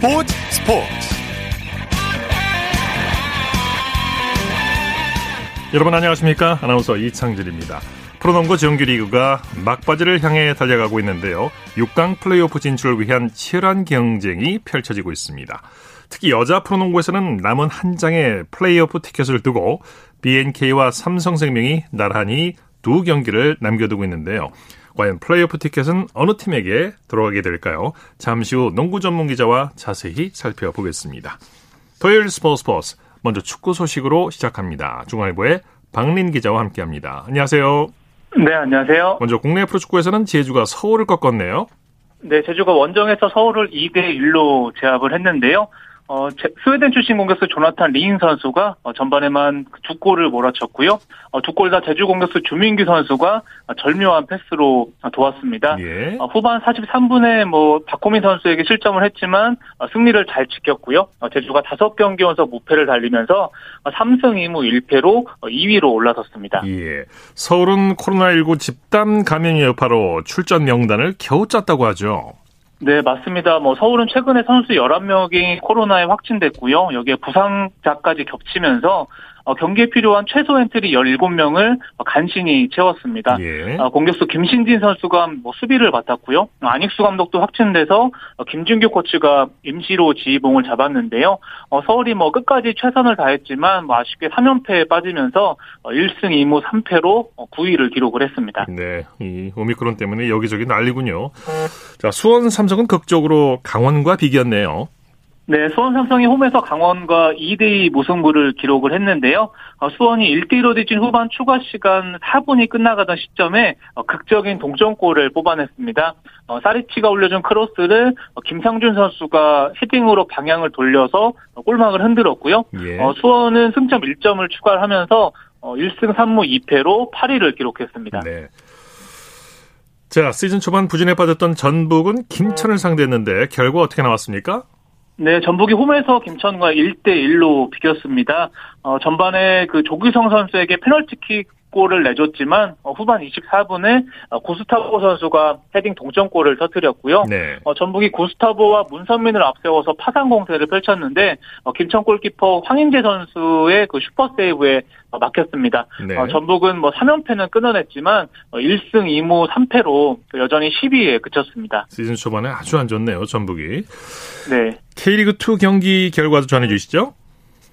스포츠 스포츠. 여러분 안녕하십니까? 아나운서 이창진입니다. 프로농구 정규 리그가 막바지를 향해 달려가고 있는데요. 6강 플레이오프 진출을 위한 치열한 경쟁이 펼쳐지고 있습니다. 특히 여자 프로농구에서는 남은 한 장의 플레이오프 티켓을 두고 BNK와 삼성생명이 나란히 두 경기를 남겨두고 있는데요. 과연 플레이오프 티켓은 어느 팀에게 들어가게 될까요? 잠시 후 농구 전문 기자와 자세히 살펴보겠습니다. 토요일 스포츠 스포츠 먼저 축구 소식으로 시작합니다. 중앙일보의 박린 기자와 함께합니다. 안녕하세요. 네, 안녕하세요. 먼저 국내 프로축구에서는 제주가 서울을 꺾었네요. 네, 제주가 원정에서 서울을 2대 1로 제압을 했는데요. 어, 스웨덴 출신 공격수 조나탄 리인 선수가 어, 전반에만 두 골을 몰아쳤고요. 어, 두골 다 제주 공격수 주민규 선수가 절묘한 패스로 도왔습니다. 예. 어, 후반 43분에 뭐 박호민 선수에게 실점을 했지만 어, 승리를 잘 지켰고요. 어, 제주가 5경기 연속 무패를 달리면서 3승 2무 1패로 2위로 올라섰습니다. 예. 서울은 코로나19 집단 감염 여파로 출전 명단을 겨우 짰다고 하죠. 네, 맞습니다. 뭐 서울은 최근에 선수 11명이 코로나에 확진됐고요. 여기에 부상자까지 겹치면서 어, 경기에 필요한 최소 엔트리 17명을 간신히 채웠습니다. 예. 어, 공격수 김신진 선수가 뭐 수비를 맡았고요. 안익수 감독도 확진돼서 어, 김준규 코치가 임시로 지휘봉을 잡았는데요. 서울이 뭐 끝까지 최선을 다했지만 뭐 아쉽게 3연패에 빠지면서 1승 2무 3패로 9위를 기록을 했습니다. 네, 이 오미크론 때문에 여기저기 난리군요. 자, 수원 삼성은 극적으로 강원과 비겼네요. 네, 수원 삼성이 홈에서 강원과 2대2 무승부를 기록을 했는데요. 어, 수원이 1대1로 뒤진 후반 추가 시간 4분이 끝나가던 시점에 어, 극적인 동점골을 뽑아냈습니다. 어, 사리치가 올려준 크로스를 김상준 선수가 헤딩으로 방향을 돌려서 골망을 흔들었고요. 예. 수원은 승점 1점을 추가하면서 1승 3무 2패로 8위를 기록했습니다. 네. 자, 시즌 초반 부진에 빠졌던 전북은 김천을 상대했는데 결과 어떻게 나왔습니까? 네, 전북이 홈에서 김천과 1대 1로 비겼습니다. 어, 전반에 그 조규성 선수에게 페널티킥 골을 내줬지만 어, 후반 24분에 어, 구스타보 선수가 헤딩 동점골을 터뜨렸고요. 네. 어, 전북이 구스타보와 문선민을 앞세워서 파상 공세를 펼쳤는데 어, 김천 골키퍼 황인재 선수의 그 슈퍼 세이브에 어, 막혔습니다. 네. 어, 전북은 뭐 3연패는 끊어냈지만 1승 2무 3패로 여전히 10위에 그쳤습니다. 시즌 초반에 아주 안 좋네요, 전북이. 네. K리그 2 경기 결과도 전해 주시죠.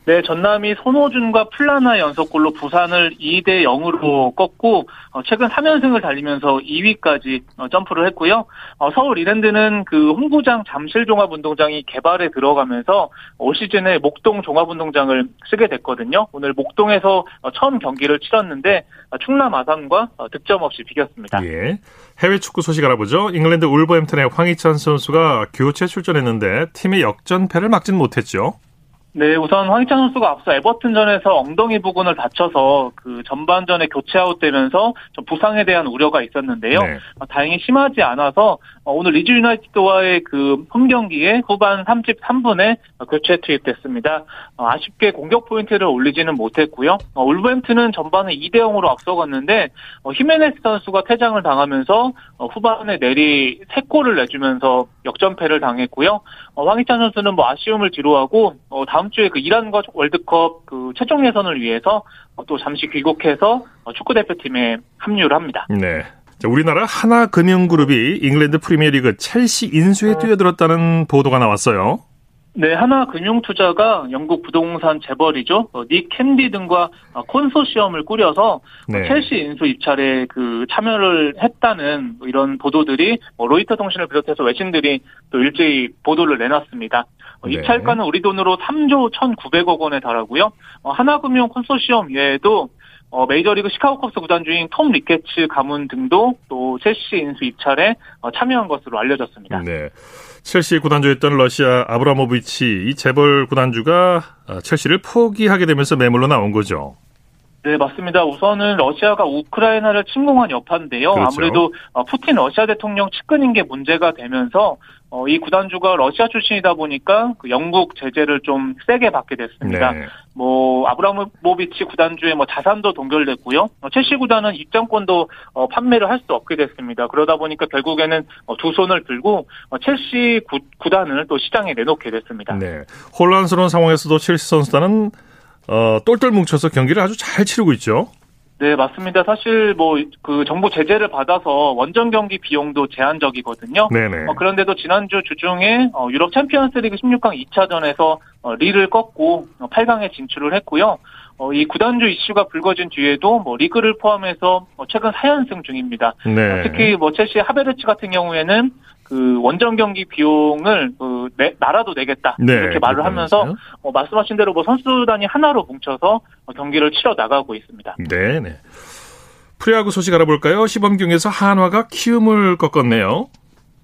네, 전남이 손호준과 플라나 연속골로 부산을 2대 0으로 꺾고 어, 최근 3연승을 달리면서 2위까지 어, 점프를 했고요. 어, 서울 이랜드는 그 홍구장 잠실 종합운동장이 개발에 들어가면서 올 시즌에 목동 종합운동장을 쓰게 됐거든요. 오늘 목동에서 처음 경기를 치렀는데 충남 아산과 득점 없이 비겼습니다. 예. 해외 축구 소식 알아보죠. 잉글랜드 울버햄튼의 황희찬 선수가 교체 출전했는데 팀의 역전패를 막진 못했죠. 네, 우선 황희찬 선수가 앞서 에버튼전에서 엉덩이 부근을 다쳐서 그 전반전에 교체 아웃되면서 좀 부상에 대한 우려가 있었는데요. 네. 어, 다행히 심하지 않아서 어, 오늘 리즈 유나이티드와의 그 홈경기에 후반 33분에 교체 투입됐습니다. 어, 아쉽게 공격 포인트를 올리지는 못했고요. 울버햄튼은 전반에 2대 0으로 앞서갔는데 히메네스 선수가 퇴장을 당하면서 후반에 내리 3골을 내주면서 역전패를 당했고요. 황희찬 선수는 뭐 아쉬움을 뒤로하고 다음 다음 주에 그 이란과 월드컵 그 최종 예선을 위해서 또 잠시 귀국해서 축구 대표팀에 합류를 합니다. 네. 자, 우리나라 하나금융그룹이 잉글랜드 프리미어리그 첼시 인수에 뛰어들었다는 보도가 나왔어요. 네, 하나금융투자가 영국 부동산 재벌이죠. 어, 닉 캔디 등과 어, 콘소시엄을 꾸려서 네. 첼시 인수 입찰에 그 참여를 했다는 이런 보도들이 뭐 로이터 통신을 비롯해서 외신들이 또 일제히 보도를 내놨습니다. 어, 네. 입찰가는 우리 돈으로 3조 1,900억 원에 달하고요. 하나금융 콘소시엄 외에도 어, 메이저리그 시카고 컵스 구단 주인 톰 리케츠 가문 등도 또 첼시 인수 입찰에 어, 참여한 것으로 알려졌습니다. 네. 첼시 구단주였던 러시아 아브라모비치 이 재벌 구단주가 어, 첼시를 포기하게 되면서 매물로 나온 거죠. 네, 맞습니다. 우선은 러시아가 우크라이나를 침공한 여파인데요. 그렇죠. 아무래도 어, 푸틴 러시아 대통령 측근인 게 문제가 되면서 어, 이 구단주가 러시아 출신이다 보니까 그 영국 제재를 좀 세게 받게 됐습니다. 네. 뭐 아브라모비치 구단주의 뭐 자산도 동결됐고요. 어, 첼시 구단은 입장권도 어, 판매를 할 수 없게 됐습니다. 그러다 보니까 결국에는 어, 두 손을 들고 어, 첼시 구, 구단을 또 시장에 내놓게 됐습니다. 네. 혼란스러운 상황에서도 첼시 선수단은 어, 똘똘 뭉쳐서 경기를 아주 잘 치르고 있죠. 네, 맞습니다. 사실 뭐 그 정부 제재를 받아서 원정 경기 비용도 제한적이거든요. 네네. 어, 그런데도 지난주 주중에 어, 유럽 챔피언스리그 16강 2차전에서 어, 리를 꺾고 8강에 진출을 했고요. 어, 이 구단주 이슈가 불거진 뒤에도 뭐 리그를 포함해서 뭐 최근 4연승 중입니다. 네. 특히 뭐 첼시 하베르츠 같은 경우에는 그 원정 경기 비용을 그 내, 나라도 내겠다 네, 이렇게 말을 하면서 어, 말씀하신 대로 뭐 선수단이 하나로 뭉쳐서 경기를 치러 나가고 있습니다. 네, 네. 프리야구 소식 알아볼까요? 시범경에서 한화가 키움을 꺾었네요.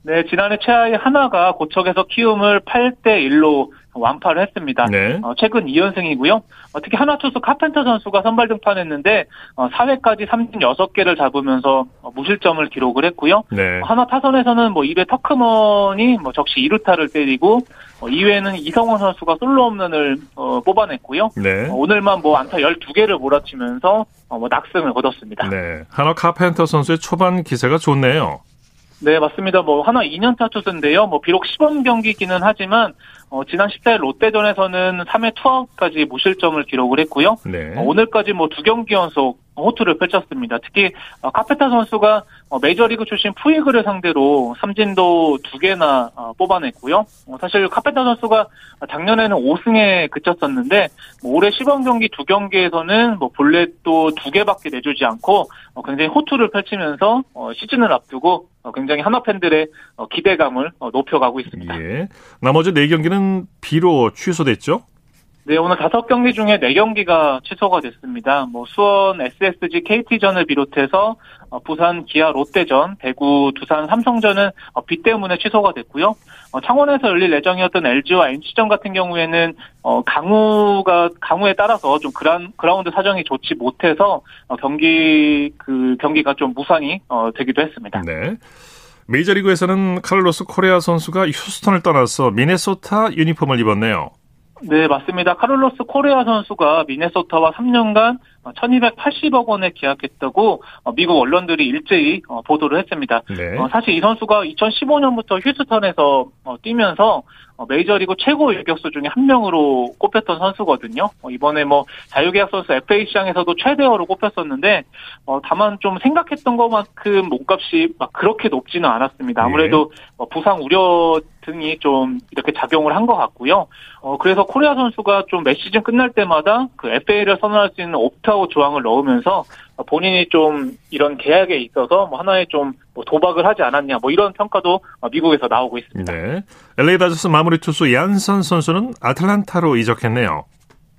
네, 지난해 최하위 하나가 고척에서 키움을 8대 1로 완파를 했습니다. 네. 어, 최근 2연승이고요. 어, 특히 하나 투수 카펜터 선수가 선발 등판했는데 어, 4회까지 3진 6개를 잡으면서 어, 무실점을 기록을 했고요. 네. 어, 하나 타선에서는 뭐 2회 터크먼이 뭐 적시 2루타를 때리고 어, 2회는 이성원 선수가 솔로 홈런을 어, 뽑아냈고요. 네. 어, 오늘만 뭐 안타 12개를 몰아치면서 어, 뭐 낙승을 거뒀습니다. 네. 하나 카펜터 선수의 초반 기세가 좋네요. 네, 맞습니다. 뭐 하나 2년차 투수인데요. 뭐 비록 시범 경기기는 하지만 어, 지난 14일 롯데전에서는 3회 투아웃까지 무실점을 기록을 했고요. 네. 어, 오늘까지 뭐 두 경기 연속 호투를 펼쳤습니다. 특히 어, 카페타 선수가 어, 메이저리그 출신 푸이그를 상대로 삼진도 두 개나 어, 뽑아냈고요. 어, 사실 카페타 선수가 작년에는 5승에 그쳤었는데 뭐 올해 시범 경기 두 경기에서는 뭐 볼넷도 두 개밖에 내주지 않고 어, 굉장히 호투를 펼치면서 어, 시즌을 앞두고 어, 굉장히 하나 팬들의 어, 기대감을 어, 높여가고 있습니다. 예. 나머지 네 경기는 비로 취소됐죠? 네, 오늘 다섯 경기 중에 네 경기가 취소가 됐습니다. 뭐 수원 SSG KT전을 비롯해서 어, 부산 기아 롯데전, 대구 두산 삼성전은 어, 비 때문에 취소가 됐고요. 어, 창원에서 열릴 예정이었던 LG와 NC전 같은 경우에는 강우가 강우에 따라서 좀 그란, 그라운드 사정이 좋지 못해서 경기 그 경기가 좀 무산이 되기도 했습니다. 네. 메이저리그에서는 칼로스 코레아 선수가 휴스턴을 떠나서 미네소타 유니폼을 입었네요. 네, 맞습니다. 카를로스 코레아 선수가 미네소타와 3년간 1280억 원에 계약했다고 어, 미국 언론들이 일제히 어, 보도를 했습니다. 네. 어, 사실 이 선수가 2015년부터 휴스턴에서 뛰면서 메이저리그 최고 유격수 중에 한 명으로 꼽혔던 선수거든요. 이번에 뭐 자유계약 선수 FA 시장에서도 최대어로 꼽혔었는데 다만 좀 생각했던 것만큼 몸값이 막 그렇게 높지는 않았습니다. 아무래도 네. 부상 우려 등이 좀 이렇게 작용을 한 것 같고요. 어, 그래서 코레아 선수가 좀 매 시즌 끝날 때마다 그 FA를 선언할 수 있는 opt-out 조항을 넣으면서 본인이 좀 이런 계약에 있어서 뭐 하나의 좀뭐 도박을 하지 않았냐 뭐 이런 평가도 미국에서 나오고 있습니다. 네. LA 다저스 마무리 투수 얀선 선수는 아틀란타로 이적했네요.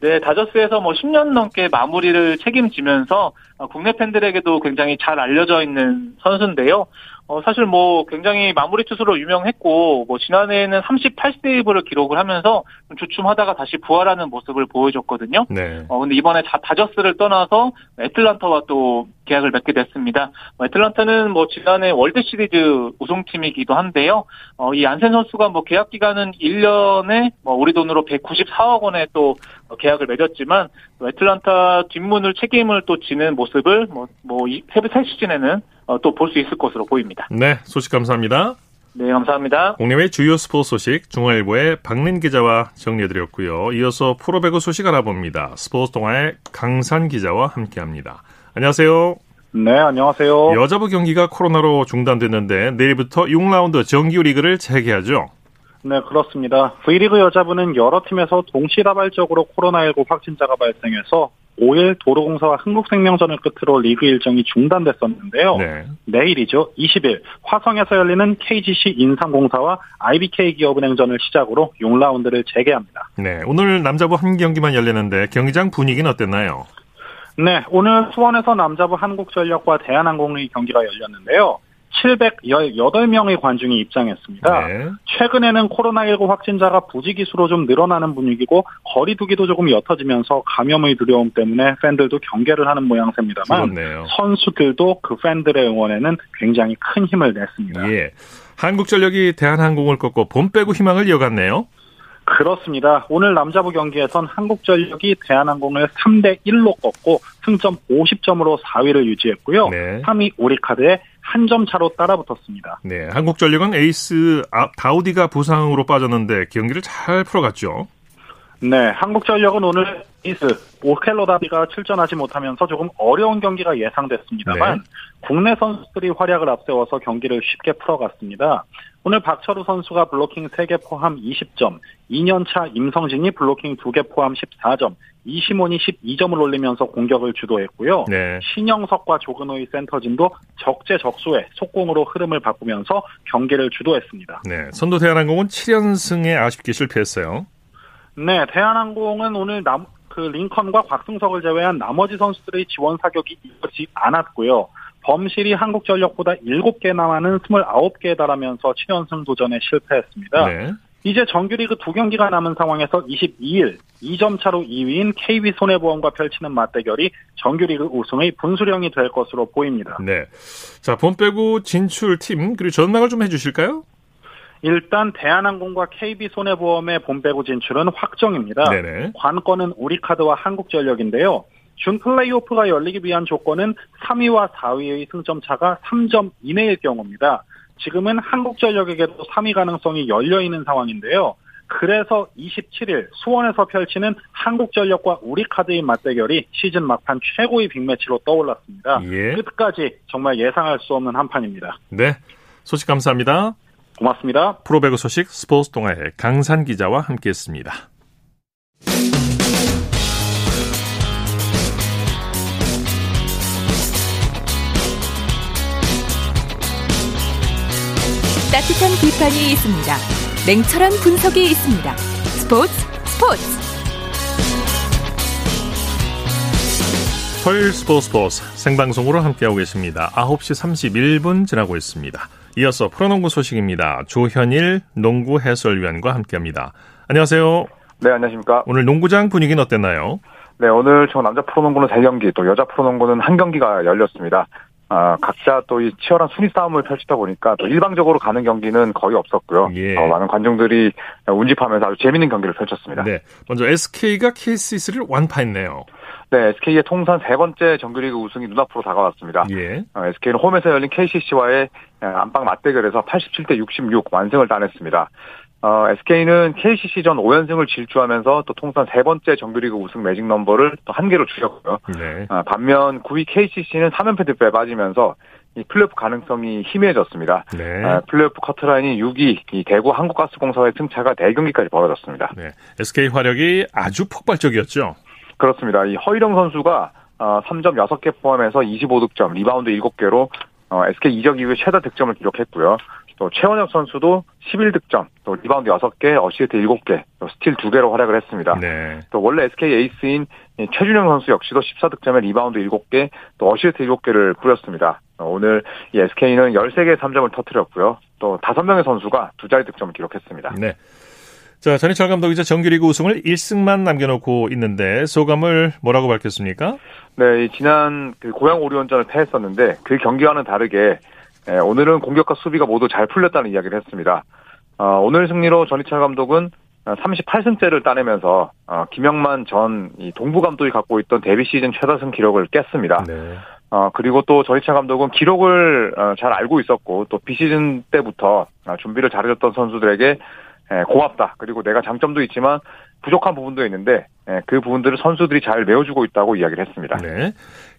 네, 다저스에서 뭐 10년 넘게 마무리를 책임지면서 국내 팬들에게도 굉장히 잘 알려져 있는 선수인데요. 어, 사실 뭐 굉장히 마무리 투수로 유명했고, 뭐 지난해에는 38세이브를 기록을 하면서 주춤하다가 다시 부활하는 모습을 보여줬거든요. 네. 어, 근데 이번에 다, 다저스를 떠나서 애틀란타와 또 계약을 맺게 됐습니다. 뭐 애틀란타는 뭐 지난해 월드 시리즈 우승팀이기도 한데요. 어, 이 얀센 선수가 뭐 계약 기간은 1년에 뭐 우리 돈으로 194억 원에 또 계약을 맺었지만 애틀란타 뒷문을 책임을 또 지는 모습을 뭐, 뭐, 이, 새 시즌에는 어, 또 볼 수 있을 것으로 보입니다. 네, 소식 감사합니다. 네, 감사합니다. 국내외 주요 스포츠 소식 중앙일보의 박민 기자와 정리해드렸고요. 이어서 프로배구 소식 알아봅니다. 스포츠 동아의 강산 기자와 함께합니다. 안녕하세요. 네, 안녕하세요. 여자부 경기가 코로나로 중단됐는데 내일부터 6라운드 정규 리그를 재개하죠. 네, 그렇습니다. V리그 여자부는 여러 팀에서 동시다발적으로 코로나19 확진자가 발생해서 5일 도로공사와 흥국생명전을 끝으로 리그 일정이 중단됐었는데요. 네. 내일이죠. 20일 화성에서 열리는 KGC 인삼공사와 IBK 기업은행전을 시작으로 6라운드를 재개합니다. 네, 오늘 남자부 한 경기만 열리는데 경기장 분위기는 어땠나요? 네, 오늘 수원에서 남자부 한국전력과 대한항공의 경기가 열렸는데요. 718명의 관중이 입장했습니다. 네. 최근에는 코로나19 확진자가 부지기수로 좀 늘어나는 분위기고 거리두기도 조금 옅어지면서 감염의 두려움 때문에 팬들도 경계를 하는 모양새입니다만 그렇네요. 선수들도 그 팬들의 응원에는 굉장히 큰 힘을 냈습니다. 예. 한국전력이 대한항공을 꺾고 봄 빼고 희망을 이어갔네요. 그렇습니다. 오늘 남자부 경기에선 한국전력이 대한항공을 3대 1로 꺾고 승점 50점으로 4위를 유지했고요. 네. 3위 오리카드에 한 점 차로 따라붙었습니다. 네, 한국전력은 에이스 아, 다우디가 부상으로 빠졌는데 경기를 잘 풀어갔죠. 네, 한국전력은 오늘 에이스 오켈로 다우디가 출전하지 못하면서 조금 어려운 경기가 예상됐습니다만 네. 국내 선수들의 활약을 앞세워서 경기를 쉽게 풀어갔습니다. 오늘 박철우 선수가 블로킹 3개 포함 20점, 2년차 임성진이 블로킹 2개 포함 14점, 이시몬이 12점을 올리면서 공격을 주도했고요. 네. 신영석과 조근호의 센터진도 적재적소에 속공으로 흐름을 바꾸면서 경기를 주도했습니다. 네, 선두 대한항공은 7연승에 아쉽게 실패했어요. 네, 대한항공은 오늘 남, 그 링컨과 곽승석을 제외한 나머지 선수들의 지원 사격이 이루어지지 않았고요. 범실이 한국전력보다 7개 남아는 29개에 달하면서 7연승 도전에 실패했습니다. 네. 이제 정규리그 두 경기가 남은 상황에서 22일 2점 차로 2위인 KB 손해보험과 펼치는 맞대결이 정규리그 우승의 분수령이 될 것으로 보입니다. 네. 자, 본 빼고 진출 팀 그리고 전망을 좀 해주실까요? 일단 대한항공과 KB손해보험의 본배구 진출은 확정입니다. 네네. 관건은 우리카드와 한국전력인데요. 준 플레이오프가 열리기 위한 조건은 3위와 4위의 승점 차가 3점 이내일 경우입니다. 지금은 한국전력에게도 3위 가능성이 열려 있는 상황인데요. 그래서 27일 수원에서 펼치는 한국전력과 우리카드의 맞대결이 시즌 막판 최고의 빅매치로 떠올랐습니다. 예. 끝까지 정말 예상할 수 없는 한판입니다. 네. 소식 감사합니다. 고맙습니다. 프로배구 소식 스포츠 동아의 강산 기자와 함께했습니다. 따뜻한 비판이 있습니다. 냉철한 분석이 있습니다. 스포츠 스포츠. 토요일 스포츠 스포츠 생방송으로 함께하고 계십니다. 9시 31분 지나고 있습니다. 이어서 프로농구 소식입니다. 조현일 농구 해설위원과 함께합니다. 안녕하세요. 네, 안녕하십니까. 오늘 농구장 분위기는 어땠나요? 네, 오늘 저 남자 프로농구는 3경기, 또 여자 프로농구는 한 경기가 열렸습니다. 아, 각자 또 이 치열한 순위 싸움을 펼치다 보니까 또 일방적으로 가는 경기는 거의 없었고요. 예. 어, 많은 관중들이 운집하면서 아주 재밌는 경기를 펼쳤습니다. 네. 먼저 SK가 KCC를 완파했네요. 네, SK의 통산 세 번째 정규리그 우승이 눈앞으로 다가왔습니다. 예. 어, SK는 홈에서 열린 KCC와의 안방 맞대결에서 87대 66 완승을 따냈습니다. 어, SK는 KCC전 5연승을 질주하면서 또 통산 세 번째 정규리그 우승 매직 넘버를 또 한 개로 줄였고요. 네. 어, 반면 9위 KCC는 3연패 득에 빠지면서 이 플레이오프 가능성이 희미해졌습니다. 네. 어, 플레이오프 커트라인이 6위 이 대구 한국가스공사의 승차가 4경기까지 벌어졌습니다. 네. SK 화력이 아주 폭발적이었죠. 그렇습니다. 이 허일영 선수가 어, 3점 6개 포함해서 25득점, 리바운드 7개로 어, SK 이적 이후에 최다 득점을 기록했고요. 또 최원혁 선수도 11득점, 또 리바운드 6개, 어시스트 7개, 또 스틸 2개로 활약을 했습니다. 네. 또 원래 SK 에이스인 최준용 선수 역시도 14득점에 리바운드 7개, 또 어시스트 7개를 뿌렸습니다. 어, 오늘 이 SK는 13개의 3점을 터뜨렸고요. 또 5명의 선수가 두 자리 득점을 기록했습니다. 네. 자, 전희철 감독이자 정규리그 우승을 1승만 남겨놓고 있는데 소감을 뭐라고 밝혔습니까? 네, 지난 그 고양 오리온전을 패했었는데 그 경기와는 다르게 예, 오늘은 공격과 수비가 모두 잘 풀렸다는 이야기를 했습니다. 어, 오늘 승리로 전희철 감독은 38승째를 따내면서 어, 김영만 전 동부 감독이 갖고 있던 데뷔 시즌 최다승 기록을 깼습니다. 네. 어, 그리고 또 전희철 감독은 기록을 어, 잘 알고 있었고 또 비시즌 때부터 어, 준비를 잘해줬던 선수들에게 예, 고맙다. 그리고 내가 장점도 있지만 부족한 부분도 있는데 예, 그 부분들을 선수들이 잘 메워주고 있다고 이야기를 했습니다. 네.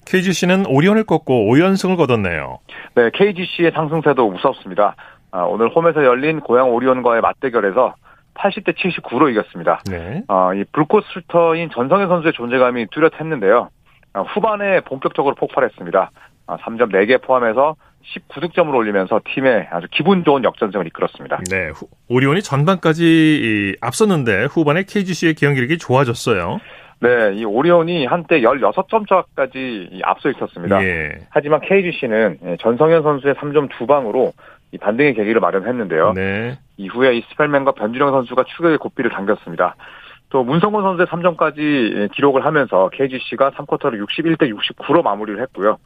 KGC는 오리온을 꺾고 5연승을 거뒀네요. 네, KGC의 상승세도 무섭습니다. 아, 오늘 홈에서 열린 고양 오리온과의 맞대결에서 80대 79로 이겼습니다. 네. 아, 이 불꽃 슈터인 전성현 선수의 존재감이 뚜렷했는데요. 아, 후반에 본격적으로 폭발했습니다. 아, 3점 4개 포함해서 19득점을 올리면서 팀에 아주 기분 좋은 역전승을 이끌었습니다. 네, 오리온이 전반까지 앞섰는데 후반에 KGC의 기록이 좋아졌어요. 네, 이 오리온이 한때 16점 차까지 앞서 있었습니다. 예. 하지만 KGC는 예, 전성현 선수의 3점 두 방으로 이 반등의 계기를 마련했는데요. 네. 이후에 이 스펠맨과 변준영 선수가 추격의 고삐를 당겼습니다. 또 문성곤 선수의 3점까지 기록을 하면서 KGC가 3쿼터를 61대 69로 마무리를 했고요.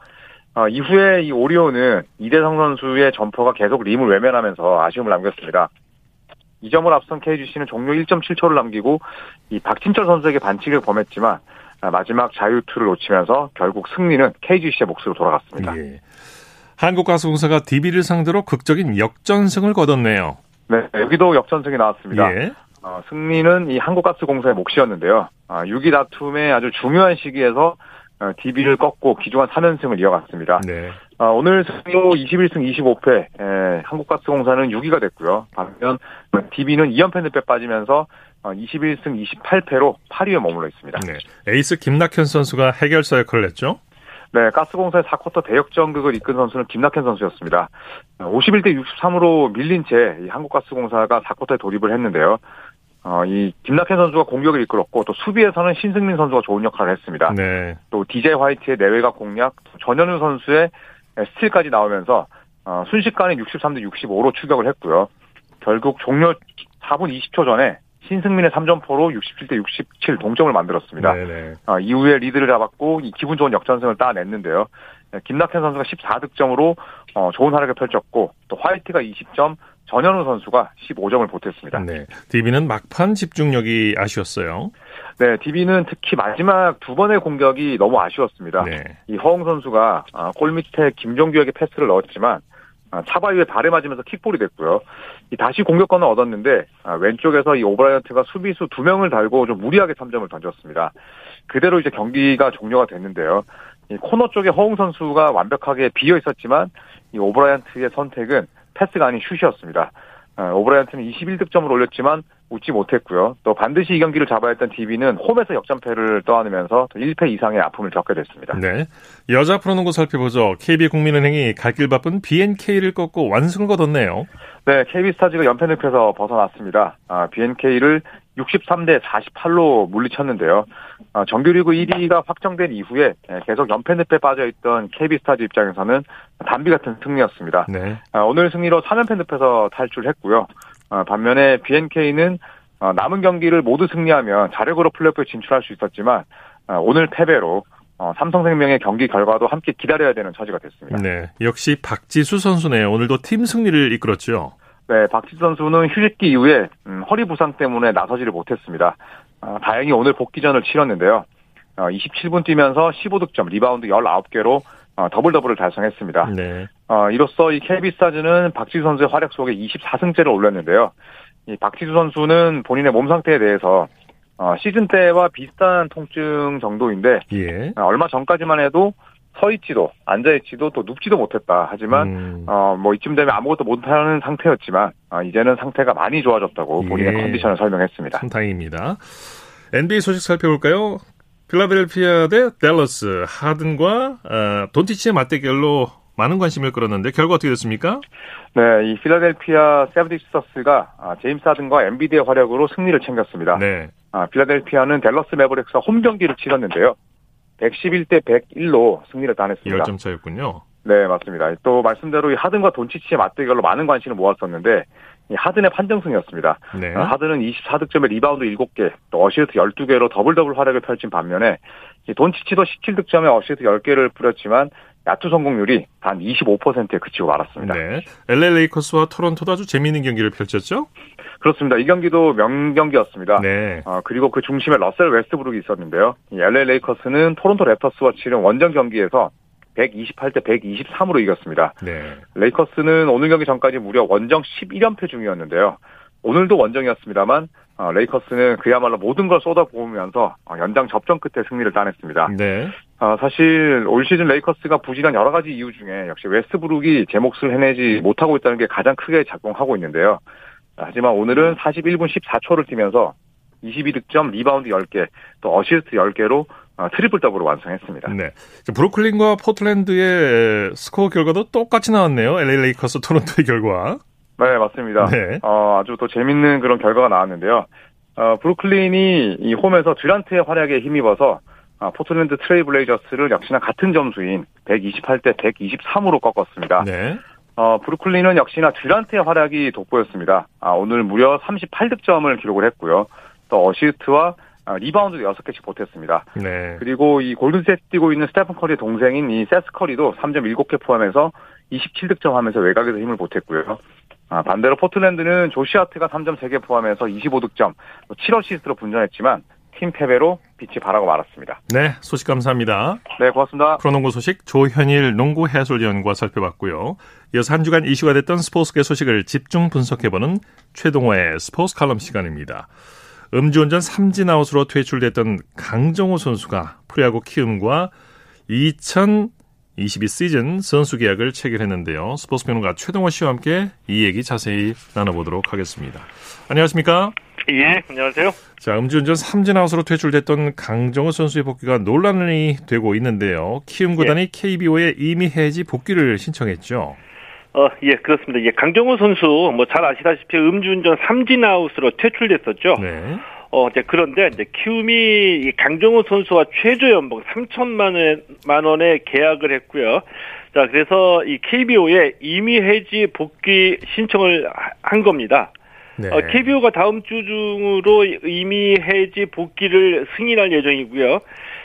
어, 이후에 이 오리온은 이대성 선수의 점퍼가 계속 림을 외면하면서 아쉬움을 남겼습니다. 이 점을 앞선 KGC는 종료 1.7초를 남기고 이 박진철 선수에게 반칙을 범했지만 아, 마지막 자유투를 놓치면서 결국 승리는 KGC의 몫으로 돌아갔습니다. 예. 한국가스공사가 DB를 상대로 극적인 역전승을 거뒀네요. 네, 여기도 역전승이 나왔습니다. 예. 어, 승리는 이 한국가스공사의 몫이었는데요. 아, 6위 다툼의 아주 중요한 시기에서 DB를 어, 꺾고 기중한 3연승을 이어갔습니다. 네. 어, 오늘 승리로 21승 25패, 에, 한국가스공사는 6위가 됐고요. 반면 DB는 2연패 늪에 빠지면서 21승 어, 28패로 8위에 머물러 있습니다. 네. 에이스 김낙현 선수가 해결사 역할을 했죠? 네, 가스공사의 4쿼터 대역전극을 이끈 선수는 김낙현 선수였습니다. 51대 63으로 밀린 채 한국가스공사가 4쿼터에 돌입을 했는데요. 어, 이 김낙현 선수가 공격을 이끌었고 또 수비에서는 신승민 선수가 좋은 역할을 했습니다. 네. 또 DJ 화이트의 내외가 공략, 전현우 선수의 스틸까지 나오면서 어, 순식간에 63대 65로 추격을 했고요. 결국 종료 4분 20초 전에 신승민의 3점포로 67대 67 동점을 만들었습니다. 어, 이후에 리드를 잡았고 이 기분 좋은 역전승을 따냈는데요. 네, 김낙현 선수가 14득점으로 어, 좋은 활약을 펼쳤고 또 화이트가 20점, 전현우 선수가 15점을 보탰습니다. 네. DB는 막판 집중력이 아쉬웠어요. 네, DB는 특히 마지막 두 번의 공격이 너무 아쉬웠습니다. 네. 이 허웅 선수가 아, 골 밑에 김종규에게 패스를 넣었지만 아, 차바위에 발에 맞으면서 킥볼이 됐고요. 다시 공격권을 얻었는데 아, 왼쪽에서 이 오브라이언트가 수비수 두 명을 달고 좀 무리하게 3점을 던졌습니다. 그대로 이제 경기가 종료가 됐는데요. 이 코너 쪽에 허웅 선수가 완벽하게 비어 있었지만 이 오브라이언트의 선택은 패스가 아닌 슛이었습니다. 어, 오브라이언트는 21득점을 올렸지만 웃지 못했고요. 또 반드시 이 경기를 잡아야 했던 DB는 홈에서 역전패를 떠안으면서 1패 이상의 아픔을 겪게 됐습니다. 네. 여자 프로농구 살펴보죠. KB국민은행이 갈 길 바쁜 BNK를 꺾고 완승을 거뒀네요. 네, KB스타즈가 연패 늪에서 벗어났습니다. 아, BNK를 63대 48로 물리쳤는데요. 아, 정규리그 1위가 확정된 이후에 계속 연패 늪에 빠져있던 KB스타즈 입장에서는 단비 같은 승리였습니다. 네. 아, 오늘 승리로 3연패 늪에서 탈출했고요. 아, 반면에 BNK는 어, 남은 경기를 모두 승리하면 자력으로 플레이오프에 진출할 수 있었지만 아, 오늘 패배로 어, 삼성생명의 경기 결과도 함께 기다려야 되는 처지가 됐습니다. 네, 역시 박지수 선수네요. 오늘도 팀 승리를 이끌었죠. 네, 박지수 선수는 휴식기 이후에 음, 허리 부상 때문에 나서지를 못했습니다. 어, 다행히 오늘 복귀전을 치렀는데요. 어, 27분 뛰면서 15득점, 리바운드 19개로 어, 더블 더블을 달성했습니다. 네. 어, 이로써 이 KB스타즈는 박지수 선수의 활약 속에 24승째를 올렸는데요. 이 박지수 선수는 본인의 몸 상태에 대해서 어, 시즌 때와 비슷한 통증 정도인데 예. 어, 얼마 전까지만 해도 서 있지도 앉아 있지도 또 눕지도 못했다. 하지만 음. 어뭐 이쯤 되면 아무것도 못하는 상태였지만 어, 이제는 상태가 많이 좋아졌다고 본인의 예. 컨디션을 설명했습니다. 다행입니다. NBA 소식 살펴볼까요? 필라델피아 대 댈러스 하든과 어, 돈티치의 맞대결로 많은 관심을 끌었는데 결과 어떻게 됐습니까? 네, 이 필라델피아 세브딕스터스가 아, 제임스 하든과 엔비디의 활약으로 승리를 챙겼습니다. 네. 아, 필라델피아는 댈러스 매버릭스와 홈 경기를 치렀는데요. 111대 101로 승리를 따냈습니다. 10점 차였군요. 네, 맞습니다. 또 말씀대로 이 하든과 돈치치의 맞대결로 많은 관심을 모았었는데 하든의 판정승이었습니다. 네. 아, 하든은 24득점에 리바운드 7개, 또 어시스트 12개로 더블 더블 활약을 펼친 반면에 돈치치도 17득점에 어시스트 10개를 뿌렸지만 야투 성공률이 단 25%에 그치고 말았습니다. 네. LA 레이커스와 토론토도 아주 재미있는 경기를 펼쳤죠? 그렇습니다. 이 경기도 명경기였습니다. 네. 어, 그리고 그 중심에 러셀 웨스트브룩이 있었는데요. 이 LA 레이커스는 토론토 랩터스와 치른 원정 경기에서 128대 123으로 이겼습니다. 네. 레이커스는 오늘 경기 전까지 무려 원정 11연패 중이었는데요. 오늘도 원정이었습니다만 어, 레이커스는 그야말로 모든 걸 쏟아부으면서 어, 연장 접전 끝에 승리를 따냈습니다. 네. 어, 사실 올 시즌 레이커스가 부진한 여러 가지 이유 중에 역시 웨스브룩이 제 몫을 해내지 못하고 있다는 게 가장 크게 작용하고 있는데요. 하지만 오늘은 41분 14초를 뛰면서 22득점, 리바운드 10개, 또 어시스트 10개로 어, 트리플 더블을 완성했습니다. 네. 브루클린과 포틀랜드의 스코어 결과도 똑같이 나왔네요. LA 레이커스 토론토의 결과. 네, 맞습니다. 네. 어, 아주 또 재밌는 그런 결과가 나왔는데요. 어, 브루클린이 이 홈에서 듀란트의 활약에 힘입어서 아, 포틀랜드 트레일 블레이저스를 역시나 같은 점수인 128대 123으로 꺾었습니다. 네. 어, 브루클린은 역시나 듀란트의 활약이 돋보였습니다. 아, 오늘 무려 38득점을 기록을 했고요. 또 어시스트와 아, 리바운드도 6개씩 보탰습니다. 네. 그리고 이 골든스테이트 뛰고 있는 스테픈 커리의 동생인 이 세스 커리도 3.7개 포함해서 27득점 하면서 외곽에서 힘을 보탰고요. 아, 반대로 포틀랜드는 조시 하트가 3점 3개 포함해서 25득점, 7어시스트로 분전했지만 팀 패배로 빛이 바래고 말았습니다. 네, 소식 감사합니다. 네, 고맙습니다. 프로농구 소식 조현일 농구 해설위원과 살펴봤고요. 이어서 한 주간 이슈가 됐던 스포츠계 소식을 집중 분석해보는 최동호의 스포츠 칼럼 시간입니다. 음주운전 삼진 아웃으로 퇴출됐던 강정호 선수가 프로야구 키움과 2022 시즌 선수 계약을 체결했는데요. 스포츠 평론가 최동호 씨와 함께 이 얘기 자세히 나눠보도록 하겠습니다. 안녕하십니까? 예, 안녕하세요. 자, 음주운전 삼진아웃으로 퇴출됐던 강정호 선수의 복귀가 논란이 되고 있는데요. 키움 구단이 예. KBO에 이미 해지 복귀를 신청했죠. 어, 예, 그렇습니다. 예, 강정호 선수 뭐 잘 아시다시피 음주운전 삼진아웃으로 퇴출됐었죠. 네. 어, 이제 그런데 이제 키움이 강정호 선수와 최저 연봉 3천만 원, 만 원에 계약을 했고요. 자, 그래서 이 KBO에 이미 해지 복귀 신청을 한 겁니다. 네. 어, KBO가 다음 주 중으로 이미 해지 복귀를 승인할 예정이고요.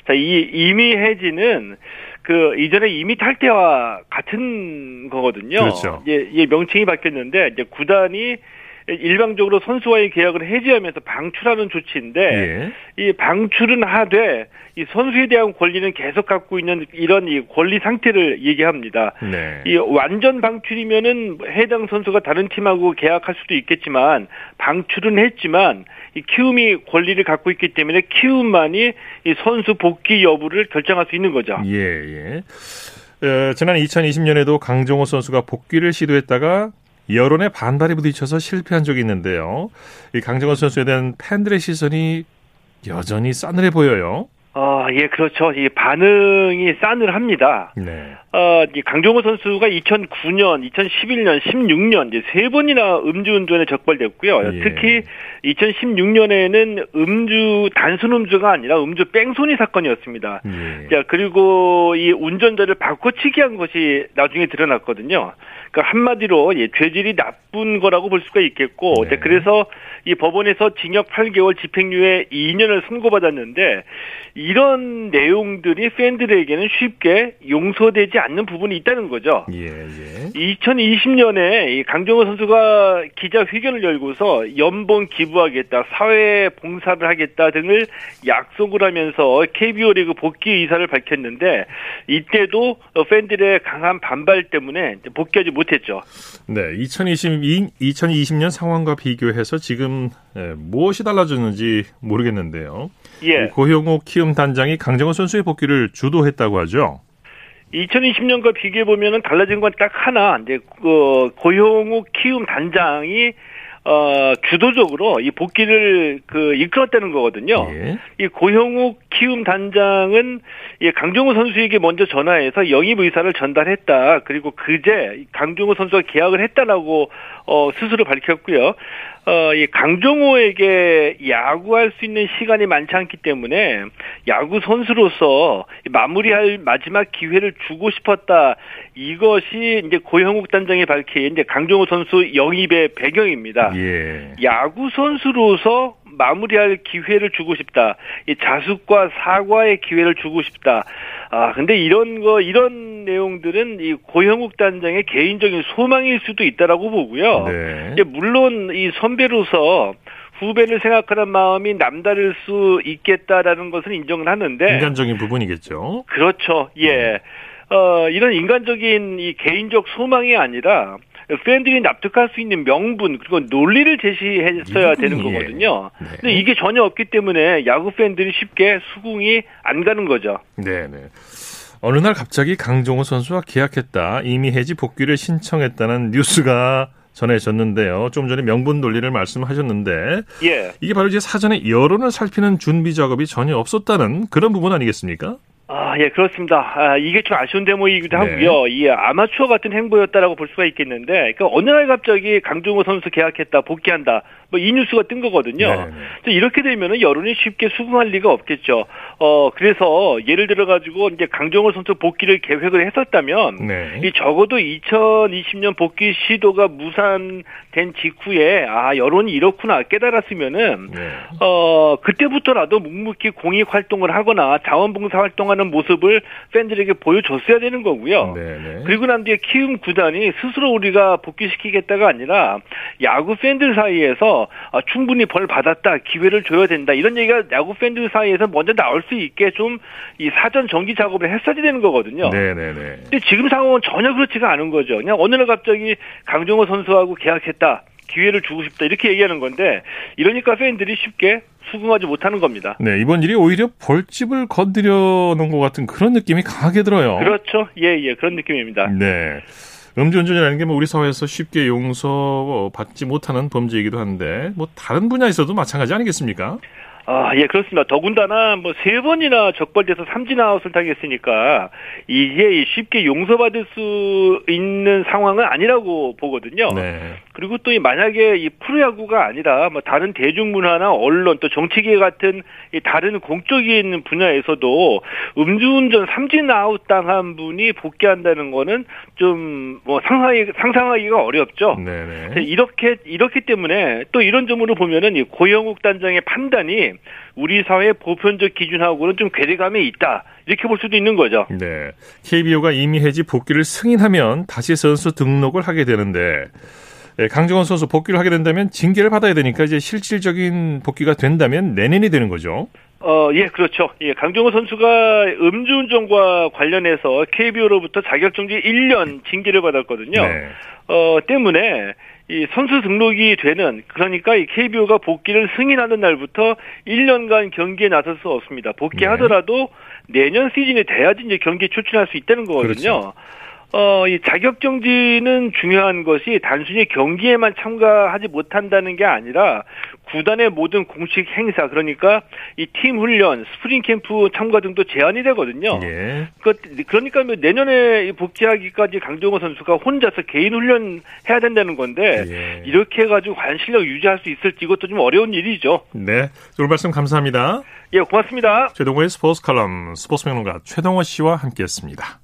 자, 이 이미 해지는 그 이전에 이미 탈퇴와 같은 거거든요. 그렇죠. 예, 예 명칭이 바뀌었는데 이제 구단이 일방적으로 선수와의 계약을 해지하면서 방출하는 조치인데 예. 이 방출은 하되 이 선수에 대한 권리는 계속 갖고 있는 이런 이 권리 상태를 얘기합니다. 네. 이 완전 방출이면은 해당 선수가 다른 팀하고 계약할 수도 있겠지만 방출은 했지만 이 키움이 권리를 갖고 있기 때문에 키움만이 이 선수 복귀 여부를 결정할 수 있는 거죠. 예, 예. 어, 지난 2020년에도 강정호 선수가 복귀를 시도했다가 여론의 반발에 부딪혀서 실패한 적이 있는데요. 이 강정호 선수에 대한 팬들의 시선이 여전히 싸늘해 보여요. 어, 예, 그렇죠. 이 반응이 싸늘합니다. 네. 어, 이 강정호 선수가 2009년, 2011년, 16년 이제 세 번이나 음주운전에 적발됐고요. 예. 특히 2016년에는 음주 단순 음주가 아니라 음주 뺑소니 사건이었습니다. 예. 자, 그리고 이 운전자를 바꿔치기 한 것이 나중에 드러났거든요. 그러니까 한마디로 예, 죄질이 나쁜 거라고 볼 수가 있겠고, 네. 그래서 이 법원에서 징역 8개월 집행유예 2년을 선고받았는데 이런 내용들이 팬들에게는 쉽게 용서되지 않는 부분이 있다는 거죠. 예, 예. 2020년에 강정호 선수가 기자회견을 열고서 연봉 기부하겠다, 사회 봉사를 하겠다 등을 약속을 하면서 KBO 리그 복귀 의사를 밝혔는데 이때도 팬들의 강한 반발 때문에 복귀하지 못했죠. 네, 2020, 2020년 상황과 비교해서 지금 예, 무엇이 달라졌는지 모르겠는데요. 예. 고형욱 키움 단장이 강정호 선수의 복귀를 주도했다고 하죠. 2020년과 비교해 보면은 달라진 건 딱 하나. 이제 그 고용욱 키움 단장이 어, 주도적으로 이 복귀를 그 이끌었다는 거거든요. 예. 이 고형욱 키움 단장은 이 강정호 선수에게 먼저 전화해서 영입 의사를 전달했다. 그리고 그제 강정호 선수가 계약을 했다라고 어, 스스로 밝혔고요. 어, 이 강정호에게 야구할 수 있는 시간이 많지 않기 때문에 야구 선수로서 마무리할 마지막 기회를 주고 싶었다. 이것이 이제 고형욱 단장이 밝힌 이제 강정호 선수 영입의 배경입니다. 예. 야구 선수로서 마무리할 기회를 주고 싶다. 이 자숙과 사과의 기회를 주고 싶다. 아, 근데 이런 거, 이런 내용들은 이 고형욱 단장의 개인적인 소망일 수도 있다라고 보고요. 네. 물론 이 선배로서 후배를 생각하는 마음이 남다를 수 있겠다라는 것은 인정을 하는데 인간적인 부분이겠죠. 그렇죠. 예. 음. 어, 이런 인간적인 이 개인적 소망이 아니라 팬들이 납득할 수 있는 명분 그리고 논리를 제시했어야 되는 거거든요. 네. 근데 이게 전혀 없기 때문에 야구 팬들이 쉽게 수긍이 안 가는 거죠. 네, 네. 어느 날 갑자기 강정호 선수와 계약했다. 이미 해지 복귀를 신청했다는 뉴스가 전해졌는데요. 좀 전에 명분 논리를 말씀하셨는데 예. 이게 바로 이제 사전에 여론을 살피는 준비 작업이 전혀 없었다는 그런 부분 아니겠습니까? 아, 아, 예, 그렇습니다. 아, 이게 좀 아쉬운 대목이기도 네. 하고요. 이 아마추어 같은 행보였다라고 볼 수가 있겠는데, 그러니까 어느 날 갑자기 강정호 선수 계약했다, 복귀한다, 뭐 이 뉴스가 뜬 거거든요. 네. 네. 이렇게 되면은 여론이 쉽게 수긍할 리가 없겠죠. 어, 그래서 예를 들어 가지고 이제 강정호 선수 복귀를 계획을 했었다면, 네. 이 적어도 2020년 복귀 시도가 무산된 직후에 아 여론이 이렇구나 깨달았으면은, 네. 어 그때부터라도 묵묵히 공익 활동을 하거나 자원봉사 활동하는 모습을 팬들에게 보여줬어야 되는 거고요. 네네. 네. 그리고 난 뒤에 키움 구단이 스스로 우리가 복귀시키겠다가 아니라 야구 팬들 사이에서 아, 충분히 벌 받았다 기회를 줘야 된다 이런 얘기가 야구 팬들 사이에서 먼저 나올 수 있게 좀 이 사전 정기 작업을 했어야 되는 거거든요. 네네네. 근데 지금 상황은 전혀 그렇지가 않은 거죠. 그냥 어느 날 갑자기 강정호 선수하고 계약했다. 기회를 주고 싶다 이렇게 얘기하는 건데 이러니까 팬들이 쉽게 수긍하지 못하는 겁니다. 네, 이번 일이 오히려 벌집을 건드려 놓은 것 같은 그런 느낌이 강하게 들어요. 그렇죠. 예, 예, 그런 느낌입니다. 네. 음주운전이라는 게 뭐 우리 사회에서 쉽게 용서받지 못하는 범죄이기도 한데 뭐 다른 분야에서도 마찬가지 아니겠습니까? 아, 예, 그렇습니다. 더군다나 뭐 세 번이나 적발돼서 삼진 아웃을 당했으니까 이게 쉽게 용서받을 수 있는 상황은 아니라고 보거든요. 네. 그리고 또 만약에 이 프로야구가 아니라 뭐 다른 대중문화나 언론 또 정치계 같은 이 다른 공적인 분야에서도 음주운전 삼진 아웃 당한 분이 복귀한다는 거는 좀 뭐 상상하기, 상상하기가 어렵죠. 네네. 이렇게 이렇기 때문에 또 이런 점으로 보면은 이 고영욱 단장의 판단이 우리 사회 보편적 기준하고는 좀 괴리감이 있다. 이렇게 볼 수도 있는 거죠. 네. KBO가 이미 해지 복귀를 승인하면 다시 선수 등록을 하게 되는데 예, 강정원 선수 복귀를 하게 된다면 징계를 받아야 되니까 이제 실질적인 복귀가 된다면 내년이 되는 거죠. 어, 예, 그렇죠. 예, 강정호 선수가 음주운전과 관련해서 KBO로부터 자격정지 1년 징계를 받았거든요. 네. 어, 때문에 이 선수 등록이 되는 그러니까 이 KBO가 복귀를 승인하는 날부터 1년간 경기에 나설 수 없습니다. 복귀하더라도 네. 내년 시즌이 돼야지 이제 경기에 출전할 수 있다는 거거든요. 그렇죠. 어, 이 자격정지는 중요한 것이 단순히 경기에만 참가하지 못한다는 게 아니라 구단의 모든 공식 행사 그러니까 이 팀 훈련, 스프링 캠프 참가 등도 제한이 되거든요. 예. 그, 그러니까 뭐 내년에 복귀하기까지 강정호 선수가 혼자서 개인 훈련 해야 된다는 건데 예. 이렇게 해가지고 과연 실력 유지할 수 있을지 이것도 좀 어려운 일이죠. 네, 오늘 말씀 감사합니다. 예, 고맙습니다. 최동호의 스포츠 칼럼 스포츠 평론가 최동호 씨와 함께했습니다.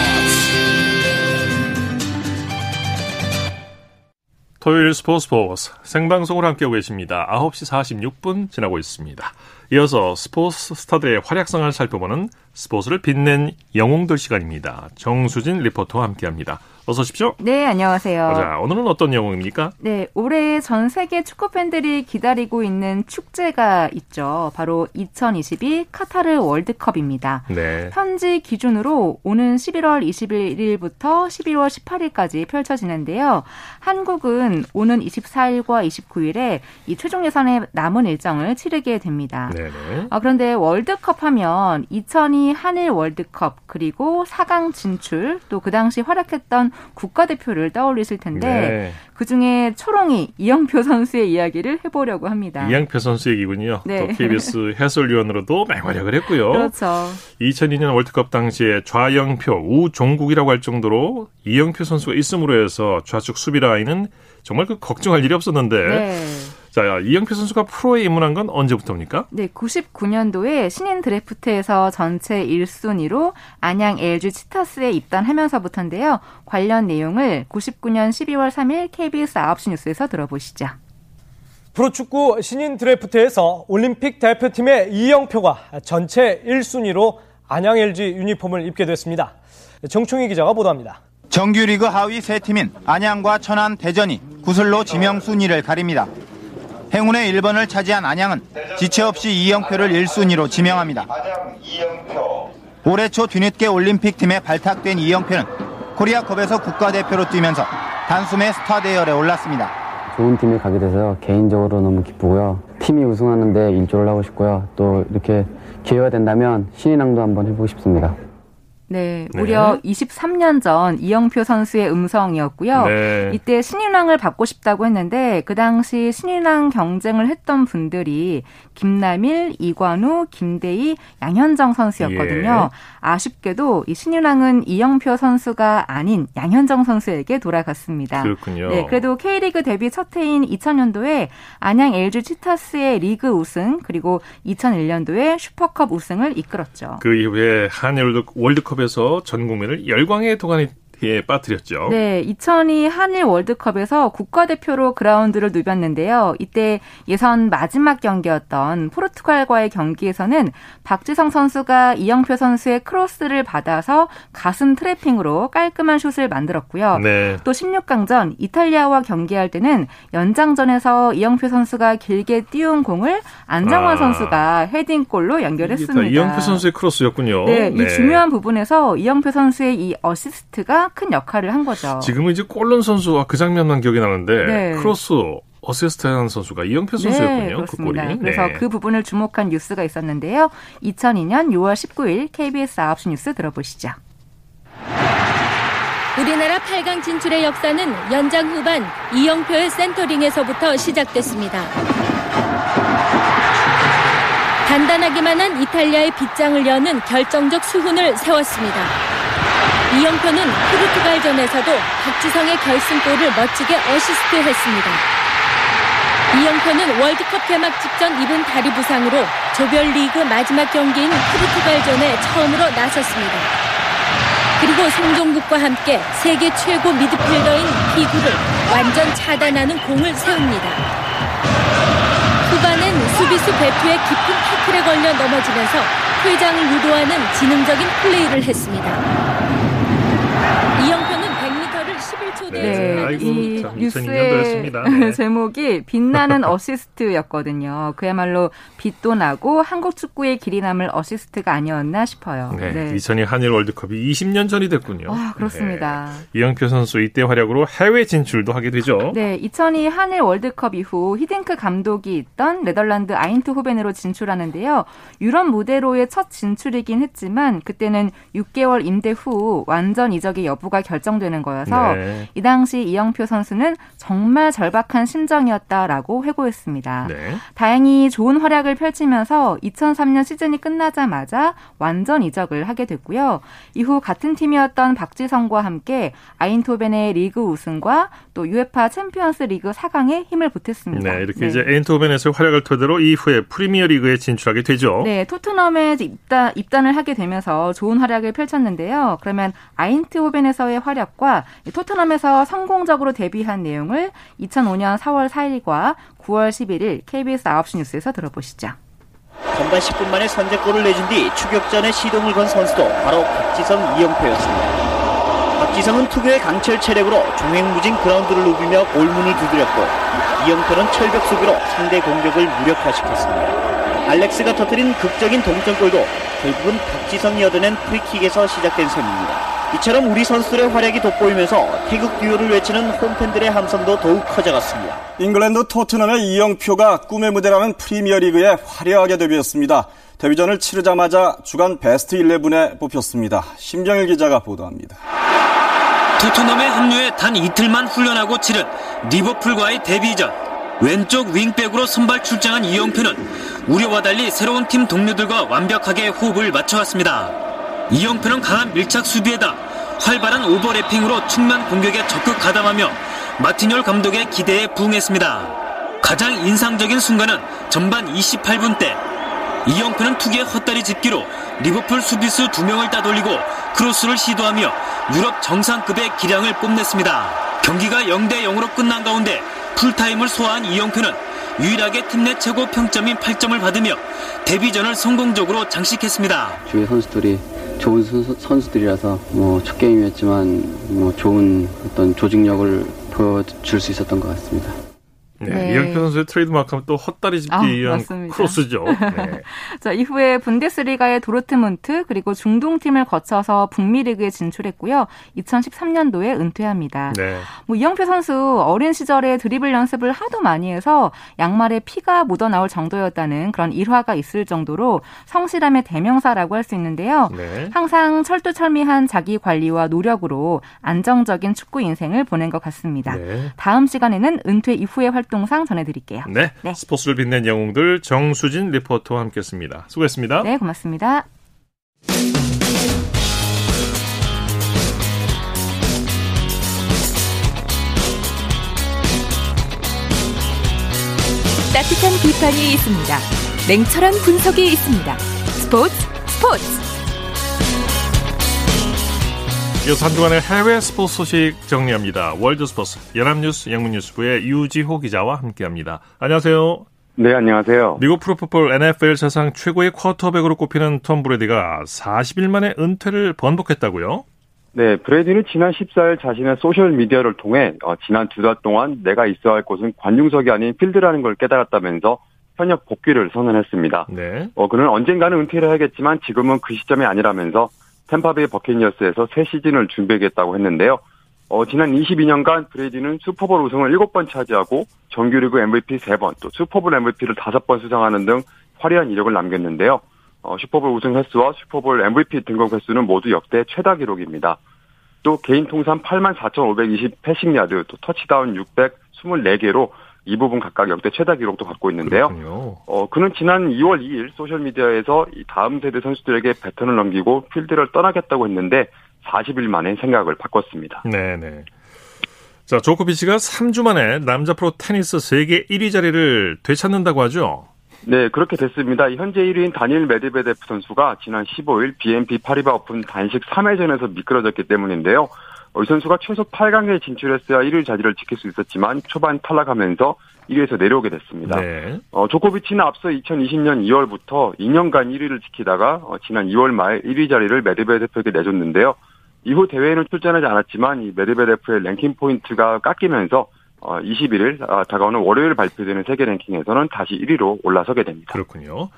토요일 스포츠 스포츠 생방송으로 함께하고 계십니다. 9시 46분 지나고 있습니다. 이어서 스포츠 스타들의 활약상을 살펴보는 스포츠를 빛낸 영웅들 시간입니다. 정수진 리포터와 함께합니다. 어서 오십시오. 네, 안녕하세요. 자, 오늘은 어떤 영웅입니까? 네, 올해 전 세계 축구 팬들이 기다리고 있는 축제가 있죠. 바로 2022 카타르 월드컵입니다. 네. 현지 기준으로 오는 11월 21일부터 12월 18일까지 펼쳐지는데요. 한국은 오는 24일과 29일에 이 최종 예선에 남은 일정을 치르게 됩니다. 네. 아, 그런데 월드컵 하면 2002 한일 월드컵 그리고 4강 진출 또 그 당시 활약했던 국가대표를 떠올리실 텐데 네. 그중에 초롱이 이영표 선수의 이야기를 해보려고 합니다. 이영표 선수 얘기군요. 네. 또 KBS 해설위원으로도 맹활약을 했고요. 그렇죠. 2002년 월드컵 당시에 좌영표, 우종국이라고 할 정도로 이영표 선수가 있음으로 해서 좌측 수비 라인은 정말 그 걱정할 일이 없었는데 네. 자, 이영표 선수가 프로에 입문한 건 언제부터입니까? 네, 99년도에 신인 드래프트에서 전체 1순위로 안양 LG 치타스에 입단하면서부터인데요. 관련 내용을 99년 12월 3일 KBS 9시 뉴스에서 들어보시죠. 프로축구 신인 드래프트에서 올림픽 대표팀의 이영표가 전체 1순위로 안양 LG 유니폼을 입게 됐습니다. 정충희 기자가 보도합니다. 정규리그 하위 세 팀인 안양과 천안, 대전이 구슬로 지명 순위를 가립니다. 행운의 1번을 차지한 안양은 지체 없이 이영표를 1순위로 지명합니다. 올해 초 뒤늦게 올림픽 팀에 발탁된 이영표는 코리아컵에서 국가대표로 뛰면서 단숨에 스타 대열에 올랐습니다. 좋은 팀에 가게 돼서 개인적으로 너무 기쁘고요. 팀이 우승하는데 일조를 하고 싶고요. 또 이렇게 기회가 된다면 신인왕도 한번 해보고 싶습니다. 네, 무려 네. 23년 전 이영표 선수의 음성이었고요. 네. 이때 신인왕을 받고 싶다고 했는데 그 당시 신인왕 경쟁을 했던 분들이 김남일, 이관우, 김대희, 양현정 선수였거든요. 예. 아쉽게도 이 신인왕은 이영표 선수가 아닌 양현정 선수에게 돌아갔습니다. 그렇군요. 네, 그래도 K리그 데뷔 첫 해인 2000년도에 안양 LG 치타스의 리그 우승 그리고 2001년도에 슈퍼컵 우승을 이끌었죠. 그 이후에 한일 월드컵 월드컵에서 전 국민을 열광의 도가니 에 빠뜨렸죠. 네, 2002 한일 월드컵에서 국가대표로 그라운드를 누볐는데요. 이때 예선 마지막 경기였던 포르투갈과의 경기에서는 박지성 선수가 이영표 선수의 크로스를 받아서 가슴 트래핑으로 깔끔한 슛을 만들었고요. 네. 또 16강전 이탈리아와 경기할 때는 연장전에서 이영표 선수가 길게 띄운 공을 안정환 아. 선수가 헤딩골로 연결했습니다. 이영표 선수의 크로스였군요. 네, 네, 이 중요한 부분에서 이영표 선수의 이 어시스트가 큰 역할을 한 거죠. 지금은 이제 골 넣은 선수와 그 장면만 기억이 나는데 네. 크로스 어시스트한 선수가 이영표 네, 선수였군요. 네, 그렇습니다. 그 그래서 네. 그 부분을 주목한 뉴스가 있었는데요. 2002년 6월 19일 KBS 9시 뉴스 들어보시죠. 우리나라 8강 진출의 역사는 연장 후반 이영표의 센터링에서부터 시작됐습니다. 단단하기만 한 이탈리아의 빗장을 여는 결정적 수훈을 세웠습니다. 이영표는 포르투갈전에서도 박지성의 결승골을 멋지게 어시스트했습니다. 이영표는 월드컵 개막 직전 입은 다리 부상으로 조별리그 마지막 경기인 포르투갈전에 처음으로 나섰습니다. 그리고 송종국과 함께 세계 최고 미드필더인 피구를 완전 차단하는 공을 세웁니다. 후반엔 수비수 베투의 깊은 태클에 걸려 넘어지면서 퇴장을 유도하는 지능적인 플레이를 했습니다. 네, 네. 아이고, 이 뉴스의 네. 제목이 빛나는 어시스트였거든요. 그야말로 빛도 나고 한국 축구에 길이 남을 어시스트가 아니었나 싶어요. 네, 네. 2002 한일 월드컵이 20년 전이 됐군요. 아, 그렇습니다. 네. 이영표 선수 이때 활약으로 해외 진출도 하게 되죠. 네, 2002 한일 월드컵 이후 히딩크 감독이 있던 네덜란드 아인트호벤으로 진출하는데요. 유럽 무대로의 첫 진출이긴 했지만 그때는 6개월 임대 후 완전 이적의 여부가 결정되는 거여서 네. 이 당시 이영표 선수는 정말 절박한 심정이었다라고 회고했습니다. 네. 다행히 좋은 활약을 펼치면서 2003년 시즌이 끝나자마자 완전 이적을 하게 됐고요. 이후 같은 팀이었던 박지성과 함께 아인트호벤의 리그 우승과 또 UEFA 챔피언스 리그 4강에 힘을 보탰습니다. 네, 이렇게 네. 이제 아인트호벤에서 활약을 토대로 이후에 프리미어 리그에 진출하게 되죠. 네, 토트넘에 입단, 입단을 하게 되면서 좋은 활약을 펼쳤는데요. 그러면 아인트호벤에서의 활약과 토트넘에서 성공적으로 데뷔한 내용을 2005년 4월 4일과 9월 11일 KBS 9시 뉴스에서 들어보시죠. 전반 10분 만에 선제골을 내준 뒤 추격전에 시동을 건 선수도 바로 박지성, 이영표였습니다. 박지성은 특유의 강철 체력으로 종횡무진 그라운드를 누비며 골문을 두드렸고 이영표는 철벽 수비로 상대 공격을 무력화시켰습니다. 알렉스가 터뜨린 극적인 동점골도 결국은 박지성이 얻어낸 프리킥에서 시작된 셈입니다. 이처럼 우리 선수들의 활약이 돋보이면서 태극 듀오를 외치는 홈팬들의 함성도 더욱 커져갔습니다. 잉글랜드 토트넘의 이영표가 꿈의 무대라는 프리미어리그에 화려하게 데뷔했습니다. 데뷔전을 치르자마자 주간 베스트 11에 뽑혔습니다. 심정일 기자가 보도합니다. 토트넘에 합류해 단 이틀만 훈련하고 치른 리버풀과의 데뷔전. 왼쪽 윙백으로 선발 출장한 이영표는 우려와 달리 새로운 팀 동료들과 완벽하게 호흡을 맞춰왔습니다. 이영표는 강한 밀착 수비에다 활발한 오버래핑으로 측면 공격에 적극 가담하며 마틴 욜 감독의 기대에 부응했습니다. 가장 인상적인 순간은 전반 28분 때 이영표는 특기인 헛다리 짚기로 리버풀 수비수 두 명을 따돌리고 크로스를 시도하며 유럽 정상급의 기량을 뽐냈습니다. 경기가 0대 0으로 끝난 가운데 풀타임을 소화한 이영표는 유일하게 팀 내 최고 평점인 8점을 받으며 데뷔전을 성공적으로 장식했습니다. 주위 선수들이 좋은 선수, 들이라서 뭐 첫 게임이었지만 뭐 좋은 어떤 조직력을 보여줄 수 있었던 것 같습니다. 네, 네. 이영표 선수의 트레이드마크 하면 또 헛다리 짚기 아, 위한 맞습니다. 크로스죠. 네. 자, 이후에 분데스리가의 도르트문트 그리고 중동팀을 거쳐서 북미 리그에 진출했고요. 2013년도에 은퇴합니다. 네. 뭐 이영표 선수 어린 시절에 드리블 연습을 하도 많이 해서 양말에 피가 묻어 나올 정도였다는 그런 일화가 있을 정도로 성실함의 대명사라고 할 수 있는데요. 네. 항상 철두철미한 자기 관리와 노력으로 안정적인 축구 인생을 보낸 것 같습니다. 네. 다음 시간에는 은퇴 이후의 활동 상 전해드릴게요. 네. 네. 스포츠를 빛낸 영웅들 정수진 리포터와 함께했습니다. 수고했습니다. 네, 고맙습니다. 따뜻한 비판이 있습니다. 냉철한 분석이 있습니다. 스포츠 스포츠 이어서 한 주간의 해외 스포츠 소식 정리합니다. 월드 스포츠 연합뉴스 영문뉴스부의 유지호 기자와 함께합니다. 안녕하세요. 네, 안녕하세요. 미국 프로풋볼 NFL 사상 최고의 쿼터백으로 꼽히는 톰 브래디가 40일 만에 은퇴를 번복했다고요? 네, 브래디는 지난 14일 자신의 소셜 미디어를 통해 어, 지난 두 달 동안 내가 있어야 할 곳은 관중석이 아닌 필드라는 걸 깨달았다면서 현역 복귀를 선언했습니다. 네. 어, 그는 언젠가는 은퇴를 해야겠지만 지금은 그 시점이 아니라면서 탬파베이 버커니어스에서 새 시즌을 준비하겠다고 했는데요. 어, 지난 22년간 브래디는 슈퍼볼 우승을 7번 차지하고 정규리그 MVP 3번, 또 슈퍼볼 MVP를 5번 수상하는 등 화려한 이력을 남겼는데요. 어, 슈퍼볼 우승 횟수와 슈퍼볼 MVP 등극 횟수는 모두 역대 최다 기록입니다. 또 개인 통산 8만 4,520 패싱 야드, 또 터치다운 624개로 이 부분 각각 역대 최다 기록도 갖고 있는데요. 그렇군요. 어, 그는 지난 2월 2일 소셜미디어에서 다음 세대 선수들에게 배턴을 넘기고 필드를 떠나겠다고 했는데 40일 만에 생각을 바꿨습니다. 네네. 자, 조코비치가 3주 만에 남자 프로 테니스 세계 1위 자리를 되찾는다고 하죠? 네, 그렇게 됐습니다. 현재 1위인 다닐 메드베데프 선수가 지난 15일 BNP 파리바 오픈 단식 3회전에서 미끄러졌기 때문인데요. 이 선수가 최소 8강에 진출했어야 1위 자리를 지킬 수 있었지만 초반 탈락하면서 1위에서 내려오게 됐습니다. 네. 어, 조코비치는 앞서 2020년 2월부터 2년간 1위를 지키다가 어, 지난 2월 말 1위 자리를 메드베데프에게 내줬는데요. 이후 대회에는 출전하지 않았지만 이 메드베데프의 랭킹 포인트가 깎이면서 어, 21일 아, 다가오는 월요일 발표되는 세계 랭킹에서는 다시 1위로 올라서게 됩니다. 그렇군요.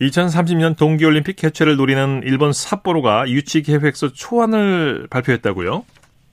2030년 동계올림픽 개최를 노리는 일본 삿포로가 유치 계획서 초안을 발표했다고요?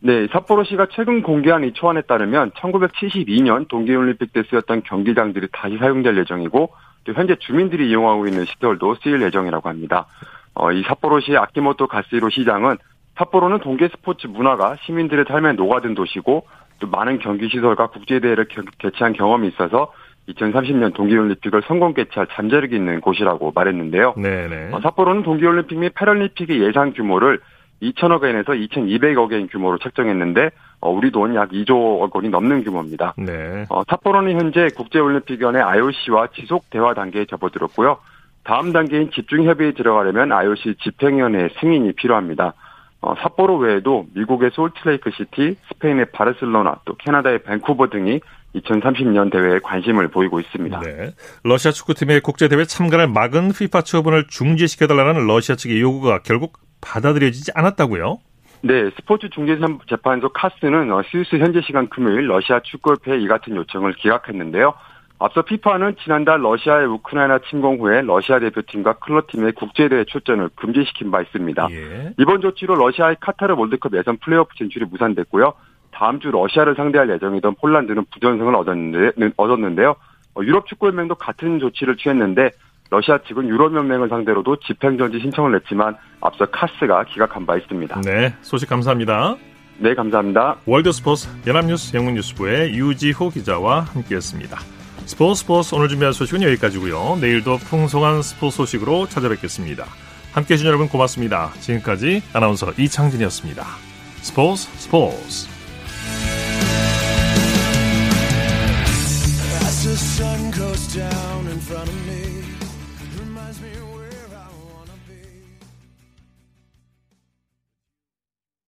네, 삿포로시가 최근 공개한 이 초안에 따르면 1972년 동계올림픽 때 쓰였던 경기장들이 다시 사용될 예정이고 또 현재 주민들이 이용하고 있는 시설도 쓰일 예정이라고 합니다. 어, 이 삿포로시 아키모토 가스히로 시장은 삿포로는 동계 스포츠 문화가 시민들의 삶에 녹아든 도시고 또 많은 경기 시설과 국제 대회를 개최한 경험이 있어서 2030년 동계올림픽을 성공 개최할 잠재력이 있는 곳이라고 말했는데요. 네네. 어, 삿포로는 동계올림픽 및 패럴림픽의 예상 규모를 2천억 엔에서 2,200억 엔 규모로 책정했는데 어, 우리 돈 약 2조 원이 넘는 규모입니다. 네. 어, 삿포로는 현재 국제올림픽위원회 IOC와 지속 대화 단계에 접어들었고요. 다음 단계인 집중 협의에 들어가려면 IOC 집행위원회 승인이 필요합니다. 어, 삿포로 외에도 미국의 솔트레이크 시티, 스페인의 바르셀로나, 또 캐나다의 밴쿠버 등이 2030년 대회에 관심을 보이고 있습니다. 네. 러시아 축구팀의 국제대회 참가를 막은 피파 처분을 중지시켜달라는 러시아 측의 요구가 결국 받아들여지지 않았다고요? 네, 스포츠 중재재판소 CAS는 어, 스위스 현지 시간 금요일 러시아 축구협회의 이 같은 요청을 기각했는데요. 앞서 FIFA는 지난달 러시아의 우크라이나 침공 후에 러시아 대표팀과 클럽팀의 국제대회 출전을 금지시킨 바 있습니다. 예. 이번 조치로 러시아의 카타르 월드컵 예선 플레이오프 진출이 무산됐고요. 다음 주 러시아를 상대할 예정이던 폴란드는 부전승을 얻었는데, 얻었는데요. 어, 유럽 축구연맹도 같은 조치를 취했는데 러시아 측은 유럽연맹을 상대로도 집행정지 신청을 냈지만 앞서 CAS가 기각한 바 있습니다. 네, 소식 감사합니다. 네, 감사합니다. 월드 스포츠 연합뉴스 영문뉴스부의 유지호 기자와 함께했습니다. 스포츠 스포츠 오늘 준비한 소식은 여기까지고요. 내일도 풍성한 스포츠 소식으로 찾아뵙겠습니다. 함께해 주신 여러분 고맙습니다. 지금까지 아나운서 이창진이었습니다. 스포츠 스포츠